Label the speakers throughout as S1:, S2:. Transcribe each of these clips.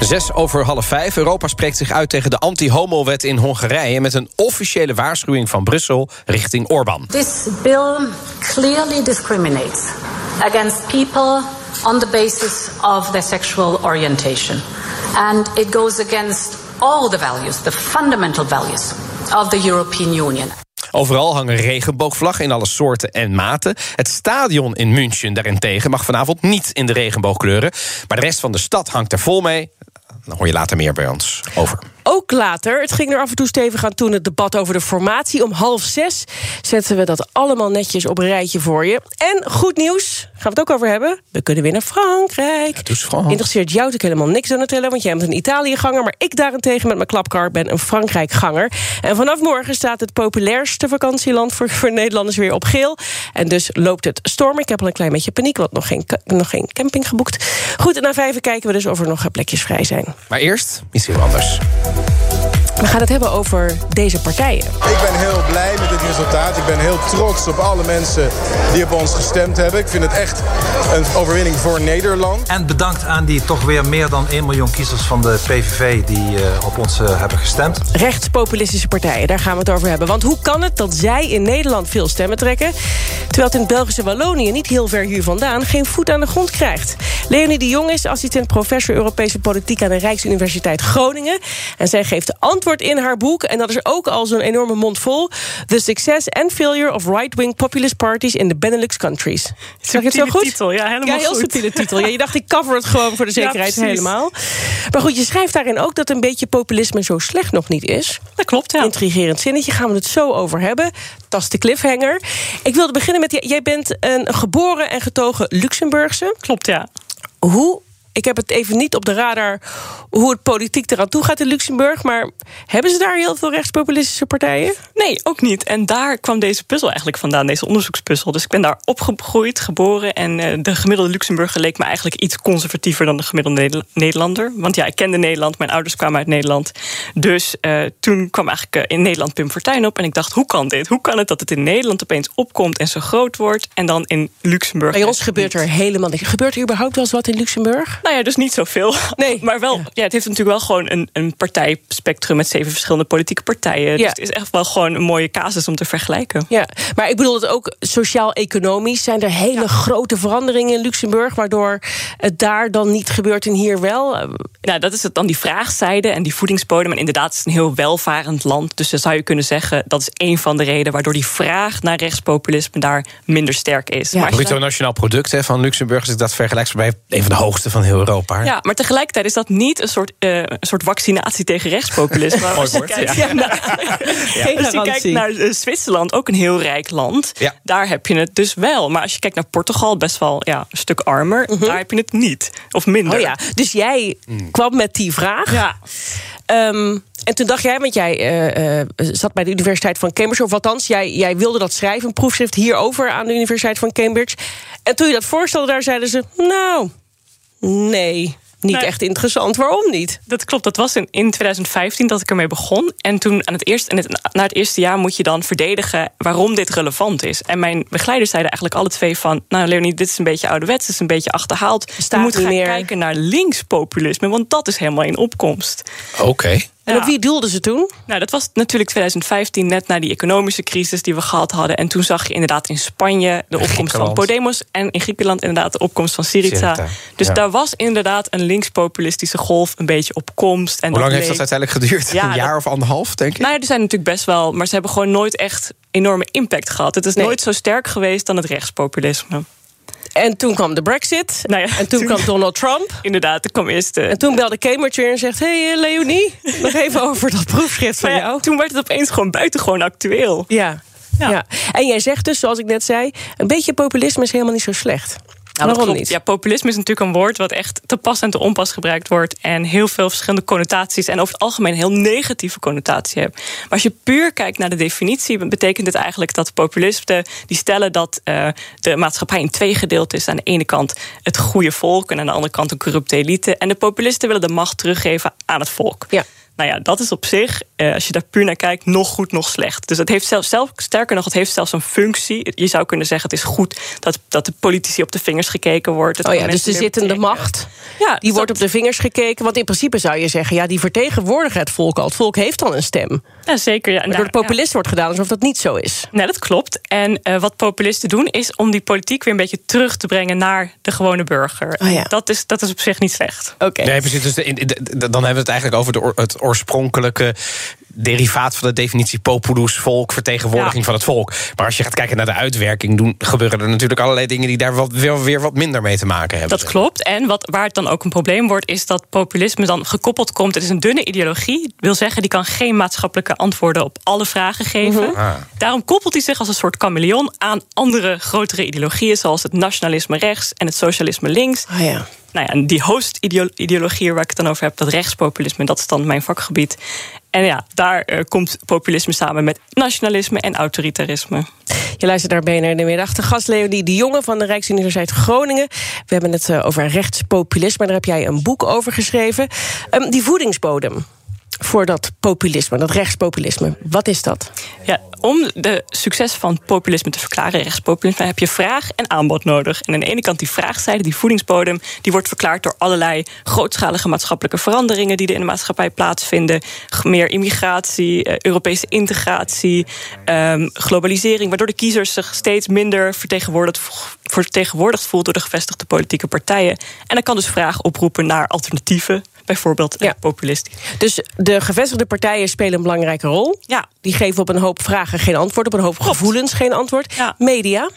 S1: Zes over half vijf. Europa spreekt zich uit tegen de anti-homo-wet in Hongarije... met een officiële waarschuwing van Brussel richting Orbán.
S2: This bill clearly discriminates against people on the basis of their sexual orientation. And it goes against all the values, the fundamental values of the European Union.
S1: Overal hangen regenboogvlaggen in alle soorten en maten. Het stadion in München daarentegen mag vanavond niet in de regenboogkleuren. Maar de rest van de stad hangt er vol mee. Dan hoor je later meer bij ons over.
S3: Ook later, het ging er af en toe stevig aan toen het debat over de formatie. Om half zes zetten we dat allemaal netjes op een rijtje voor je. En goed nieuws, gaan we het ook over hebben. We kunnen weer naar Frankrijk.
S1: dus.
S3: Interesseert jou natuurlijk helemaal niks, Donatella, want jij bent een Italië-ganger. Maar ik daarentegen met mijn klapkar ben een Frankrijk-ganger. En vanaf morgen staat het populairste vakantieland voor, voor Nederlanders weer op geel. En dus loopt het storm. Ik heb al een klein beetje paniek, want nog geen, nog geen camping geboekt. Goed, en na vijven kijken we dus of er nog plekjes vrij zijn.
S1: Maar eerst iets heel anders.
S3: We gaan het hebben over deze partijen.
S4: Ik ben heel blij met dit resultaat. Ik ben heel trots op alle mensen die op ons gestemd hebben. Ik vind het echt een overwinning voor Nederland.
S5: En bedankt aan die toch weer meer dan 1 miljoen kiezers van de PVV die eh, op ons eh, hebben gestemd.
S3: rechtspopulistische partijen. Daar gaan we het over hebben. Want hoe kan het dat zij in Nederland veel stemmen trekken... terwijl het in het Belgische Wallonië, niet heel ver hier vandaan... geen voet aan de grond krijgt? Leonie de Jong is assistent professor Europese politiek... aan de Rijksuniversiteit Groningen. En zij geeft antwoord in haar boek... en dat is ook al zo'n enorme mond vol... The Success and Failure of Right-Wing Populist Parties in the Benelux Countries. Zeg het zo goed?
S6: titel, ja, helemaal
S3: Ja, heel
S6: goed.
S3: subtiele titel. Ja, je dacht, ik cover het gewoon voor de zekerheid helemaal. Maar goed, je schrijft daarin ook dat een beetje populisme zo slecht nog niet is.
S6: Dat klopt, ja.
S3: Intrigerend zinnetje, gaan we het zo over hebben. Dat is de cliffhanger. Ik wilde beginnen met, jij bent een geboren en getogen Luxemburgse.
S6: Klopt, ja.
S3: Hoe, ik heb het even niet op de radar hoe het politiek eraan toe gaat in Luxemburg... maar hebben ze daar heel veel rechtspopulistische partijen?
S6: Nee, ook niet. En daar kwam deze puzzel eigenlijk vandaan, deze onderzoekspuzzel. Dus ik ben daar opgegroeid, geboren. En eh, de gemiddelde Luxemburger leek me eigenlijk iets conservatiever dan de gemiddelde Neder- Nederlander. Want ja, ik kende Nederland, mijn ouders kwamen uit Nederland. Dus eh, toen kwam eigenlijk eh, in Nederland Pim Fortuyn op. En ik dacht, hoe kan dit? Hoe kan het dat het in Nederland opeens opkomt en zo groot wordt? En dan in Luxemburg.
S3: Bij ons gebeurt er helemaal niks. Gebeurt er überhaupt wel eens wat in Luxemburg?
S6: Nou ja, dus niet zoveel.
S3: Nee.
S6: Maar wel, ja. het heeft natuurlijk wel gewoon een, een partijspectrum met zeven verschillende politieke partijen. Dus
S3: Ja.
S6: het is echt wel gewoon een mooie casus om te vergelijken.
S3: Ja, maar ik bedoel het ook sociaal-economisch. Zijn er hele grote veranderingen in Luxemburg... waardoor het daar dan niet gebeurt en hier wel?
S6: Nou, dat is het dan die vraagzijde en die voedingsbodem. En inderdaad, het is een heel welvarend land. Dus dan zou je kunnen zeggen, dat is een van de redenen... waardoor die vraag naar rechtspopulisme daar minder sterk is.
S3: Ja.
S6: Maar
S1: Bruto nationaal product hè, van Luxemburg, als ik dat vergelijk, is bij een van de hoogste van heel Europa.
S6: Ja, maar tegelijkertijd is dat niet een soort, eh, een soort vaccinatie tegen rechtspopulisme. Als je
S1: woord,
S6: kijkt,
S1: ja.
S6: naar, als je kijkt
S3: garantie.
S6: naar eh, Zwitserland, ook een heel rijk land,
S1: Ja.
S6: daar heb je het dus wel. Maar als je kijkt naar Portugal, best wel ja, een stuk armer, daar heb je het niet. Of minder.
S3: Oh ja, dus jij kwam met die vraag.
S6: Ja.
S3: Ehm, en toen dacht jij, want jij eh, eh, zat bij de Universiteit van Cambridge... of althans, jij, jij wilde dat schrijven, een proefschrift hierover... aan de Universiteit van Cambridge. En toen je dat voorstelde, daar zeiden ze... nou, nee, niet
S6: Nee.
S3: echt interessant. Waarom niet?
S6: Dat klopt, dat was in, in 2015 dat ik ermee begon. En toen aan het eerste, en het, na het eerste jaar moet je dan verdedigen waarom dit relevant is. En mijn begeleiders zeiden eigenlijk alle twee van... nou Leonie, dit is een beetje ouderwets, dit is een beetje achterhaald.
S3: Staat
S6: je moet gaan
S3: meer.
S6: kijken naar linkspopulisme, want dat is helemaal in opkomst.
S1: Oké.
S3: En
S6: Ja.
S3: op wie doelden ze toen?
S6: Nou, dat was natuurlijk 2015, net na die economische crisis die we gehad hadden. En toen zag je inderdaad in Spanje de opkomst van. Podemos. En in Griekenland inderdaad de opkomst van Syriza.
S1: Syriza,
S6: Dus
S1: ja.
S6: daar was inderdaad een linkspopulistische golf een beetje op komst. En
S1: Hoe lang heeft dat uiteindelijk geduurd?
S6: Ja,
S1: een jaar
S6: dat-
S1: of anderhalf, denk ik?
S6: Nou ja, er zijn natuurlijk best wel, maar ze hebben gewoon nooit echt enorme impact gehad. Het is
S3: Nee.
S6: nooit zo sterk geweest dan het rechtspopulisme.
S3: En toen kwam de brexit.
S6: Nou ja,
S3: en toen,
S6: toen-
S3: kwam Donald Trump.
S6: Inderdaad, er kwam eerst.
S3: En toen belde Cambridge weer en zegt... hé hey, eh, Leonie, nog even over dat proefschrift van
S6: nou ja,
S3: jou.
S6: toen werd het opeens gewoon buitengewoon actueel.
S3: Ja. Ja.
S6: Ja.
S3: En jij zegt dus, zoals ik net zei... een beetje populisme is helemaal niet zo slecht.
S6: Klopt. Ja, populisme is natuurlijk een woord wat echt te pas en te onpas gebruikt wordt. En heel veel verschillende connotaties. En over het algemeen een heel negatieve connotatie heeft. Maar als je puur kijkt naar de definitie, betekent het eigenlijk dat populisten die stellen dat uh, de maatschappij in twee gedeeld is. Aan de ene kant het goede volk en aan de andere kant een corrupte elite. En de populisten willen de macht teruggeven aan het volk.
S3: Ja.
S6: Nou ja, dat is op zich, eh, als je daar puur naar kijkt, nog goed, nog slecht. Dus het heeft zelfs, zelf, sterker nog, het heeft zelfs een functie. Je zou kunnen zeggen, het is goed dat, dat de politici op de vingers gekeken wordt.
S3: Oh ja, dus de zittende macht, ja, die wordt op de vingers gekeken. Want in principe zou je zeggen, ja, die vertegenwoordigen het volk al. Het volk heeft dan een stem.
S6: Ja, zeker. Ja.
S3: Maar door de populisten wordt gedaan alsof dat niet zo is.
S6: Nee, dat klopt. En uh, wat populisten doen, is om die politiek weer een beetje terug te brengen naar de gewone burger.
S3: Oh ja.
S6: dat, is, dat is op zich niet slecht.
S3: Oké.
S1: Nee, precies. Dus de, dan hebben we het eigenlijk over de, het oorspronkelijke derivaat van de definitie populus, volk, vertegenwoordiging van het volk. Maar als je gaat kijken naar de uitwerking, doen, gebeuren er natuurlijk allerlei dingen die daar wat, weer, weer wat minder mee te maken hebben.
S6: Dat klopt. En wat, waar het dan ook een probleem wordt, is dat populisme dan gekoppeld komt. Het is een dunne ideologie. wil zeggen, die kan geen maatschappelijke antwoorden op alle vragen geven.
S1: Ah.
S6: Daarom koppelt hij zich als een soort chameleon aan andere grotere ideologieën, zoals het nationalisme rechts en het socialisme links.
S3: Ah ja
S6: nou ja, die host-ideologieën waar ik het dan over heb, dat rechtspopulisme, dat is dan mijn vakgebied. En ja, daar uh, komt populisme samen met nationalisme en autoritarisme.
S3: Je luistert naar BNR de middag. De gast Leonie de Jonge van de Rijksuniversiteit Groningen. We hebben het uh, over rechtspopulisme. Daar heb jij een boek over geschreven. Um, die voedingsbodem voor dat populisme, dat rechtspopulisme. Wat is dat?
S6: Ja, om de succes van populisme te verklaren, rechtspopulisme, heb je vraag en aanbod nodig. En aan de ene kant die vraagzijde, die voedingsbodem, die wordt verklaard door allerlei grootschalige maatschappelijke veranderingen die er in de maatschappij plaatsvinden. Meer immigratie, eh, Europese integratie, um, globalisering, waardoor de kiezers zich steeds minder vertegenwoordigd, vertegenwoordigd voelt door de gevestigde politieke partijen. En dat kan dus vraag oproepen naar alternatieven bijvoorbeeld ja. populistisch.
S3: Dus de gevestigde partijen spelen een belangrijke rol.
S6: Ja.
S3: Die geven op een hoop vragen geen antwoord, op een hoop gevoelens geen antwoord.
S6: Ja.
S3: Media.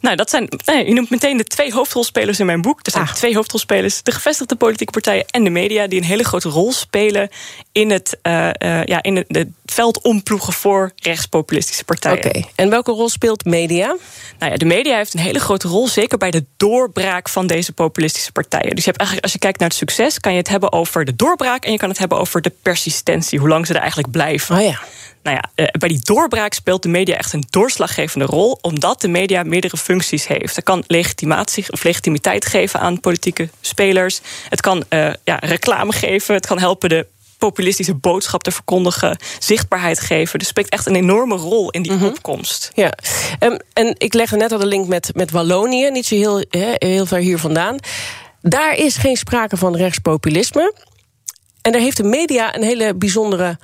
S6: Nou, dat zijn. Nee, je noemt meteen de twee hoofdrolspelers in mijn boek. Er zijn
S3: Ah.
S6: twee hoofdrolspelers: de gevestigde politieke partijen en de media, die een hele grote rol spelen in het, eh, eh, ja, in het, het veld omploegen voor rechtspopulistische partijen.
S3: Oké. En welke rol speelt media?
S6: Nou ja, de media heeft een hele grote rol, zeker bij de doorbraak van deze populistische partijen. Dus je hebt eigenlijk, als je kijkt naar het succes, kan je het hebben over de doorbraak en je kan het hebben over de persistentie, hoe lang ze er eigenlijk blijven.
S3: Oh ja.
S6: Nou ja, eh, bij die doorbraak speelt de media echt een doorslaggevende rol, omdat de media meerdere functies heeft. Het kan legitimatie of legitimiteit geven aan politieke spelers. Het kan uh, ja, reclame geven. Het kan helpen de populistische boodschap te verkondigen, zichtbaarheid geven. Dus speelt echt een enorme rol in die opkomst.
S3: Ja, um, en ik legde net al de link met, met Wallonië, niet zo heel, he, heel ver hier vandaan. Daar is geen sprake van rechtspopulisme. En daar heeft de media een hele bijzondere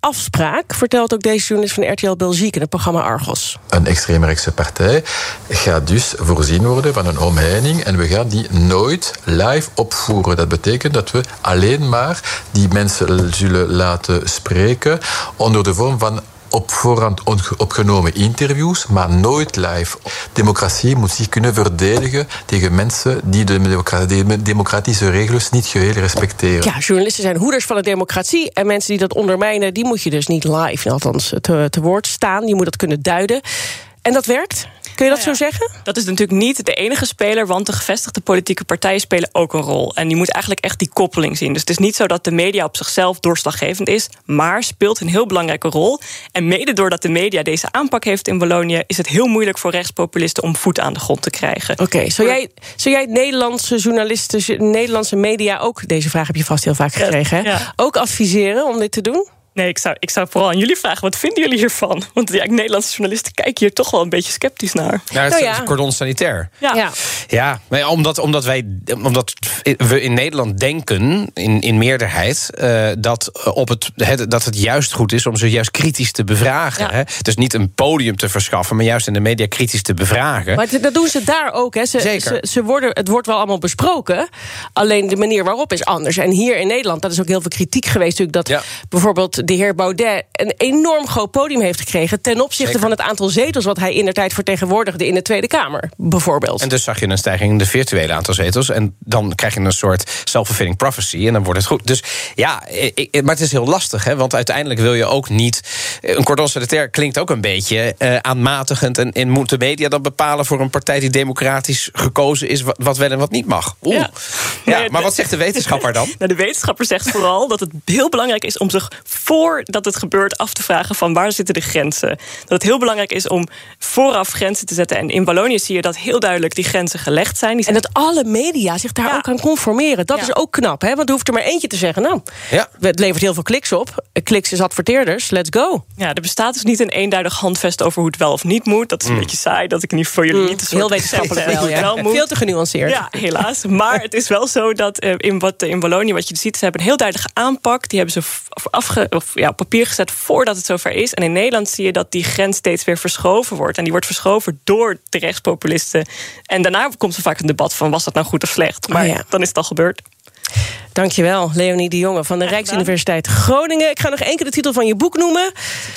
S3: afspraak, vertelt ook deze journalist van RTL Belgique in het programma Argos.
S7: Een extreemrechtse partij gaat dus voorzien worden van een omheining en we gaan die nooit live opvoeren. Dat betekent dat we alleen maar die mensen zullen laten spreken onder de vorm van op voorhand opgenomen interviews, maar nooit live. Democratie moet zich kunnen verdedigen tegen mensen die de democratische regels niet geheel respecteren.
S3: Ja, journalisten zijn hoeders van de democratie en mensen die dat ondermijnen, die moet je dus niet live, althans te, te woord staan. Die moet dat kunnen duiden. En dat werkt? Kun je dat
S6: Nou
S3: zo zeggen?
S6: Dat is natuurlijk niet de enige speler, want de gevestigde politieke partijen spelen ook een rol. En je moet eigenlijk echt die koppeling zien. Dus het is niet zo dat de media op zichzelf doorslaggevend is, maar speelt een heel belangrijke rol. En mede doordat de media deze aanpak heeft in Wallonië, is het heel moeilijk voor rechtspopulisten om voet aan de grond te krijgen.
S3: Oké, okay, zou, jij, zou jij Nederlandse journalisten, Nederlandse media ook, deze vraag heb je vast heel vaak gekregen,
S6: ja.
S3: ook adviseren om dit te doen?
S6: Nee, ik zou, ik zou vooral aan jullie vragen, wat vinden jullie hiervan? Want ja, Nederlandse journalisten kijken hier toch wel een beetje sceptisch naar.
S1: Ja, het
S3: Nou
S1: is
S3: ja.
S1: een cordon sanitair.
S6: Ja.
S3: Ja.
S1: Ja, maar omdat, omdat, wij, omdat we in Nederland denken, in, in meerderheid, eh, dat, op het, het, dat het juist goed is om ze juist kritisch te bevragen.
S6: Ja.
S1: Hè? Dus niet een podium te verschaffen, maar juist in de media kritisch te bevragen.
S3: Maar dat doen ze daar ook. Hè. Ze,
S1: Zeker.
S3: Ze, ze worden, het wordt wel allemaal besproken. Alleen de manier waarop is anders. En hier in Nederland, dat is ook heel veel kritiek geweest. Natuurlijk, dat
S1: Ja.
S3: bijvoorbeeld de heer Baudet een enorm groot podium heeft gekregen... ten opzichte
S1: Zeker.
S3: van het aantal zetels wat hij in de tijd vertegenwoordigde... in de Tweede Kamer, bijvoorbeeld.
S1: En dus zag je een stijging in de virtuele aantal zetels. En dan krijg je een soort self-fulfilling prophecy. En dan wordt het goed. Dus ja, ik- maar het is heel lastig. Hè, want uiteindelijk wil je ook niet. Een cordon sanitair klinkt ook een beetje eh, aanmatigend. En, en moet de media dan bepalen voor een partij die democratisch gekozen is. wat, wat wel en wat niet mag. Oeh. Ja. Maar wat zegt de wetenschapper dan?
S6: Nou, de wetenschapper zegt vooral dat het heel belangrijk is om zich voordat het gebeurt af te vragen van waar zitten de grenzen. Dat het heel belangrijk is om vooraf grenzen te zetten. En in Wallonië zie je dat heel duidelijk die grenzen gelegd zijn. Die
S3: En dat alle media zich daar ook aan conformeren. Dat
S6: Ja.
S3: is ook knap, hè? Want er hoeft er maar eentje te zeggen... nou,
S1: Ja.
S3: het levert heel veel kliks op. Kliks is adverteerders, let's go.
S6: Ja, er bestaat dus niet een eenduidig handvest over hoe het wel of niet moet. Dat is een
S3: Mm.
S6: beetje saai, dat ik niet voor jullie
S3: Mm,
S6: niet
S3: heel wetenschappelijk wel, ja. Veel te genuanceerd.
S6: Ja, helaas. Maar het is wel zo dat eh, in, wat, in Wallonië, wat je ziet, ze hebben een heel duidelijke aanpak. Die hebben ze afge, of, ja, op papier gezet voordat het zover is. En in Nederland zie je dat die grens steeds weer verschoven wordt. En die wordt verschoven door de rechtspopulisten. En daarna komt er vaak een debat van was dat nou goed of slecht. Maar
S3: Oh ja.
S6: dan is het al gebeurd.
S3: Dankjewel, Leonie de Jonge van de Rijksuniversiteit Groningen. Ik ga nog één keer de titel van je boek noemen.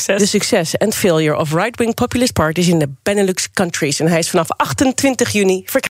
S3: De Succes and Failure of Right-Wing Populist Parties in the Benelux Countries. En hij is vanaf 28 juni verkrijgbaar.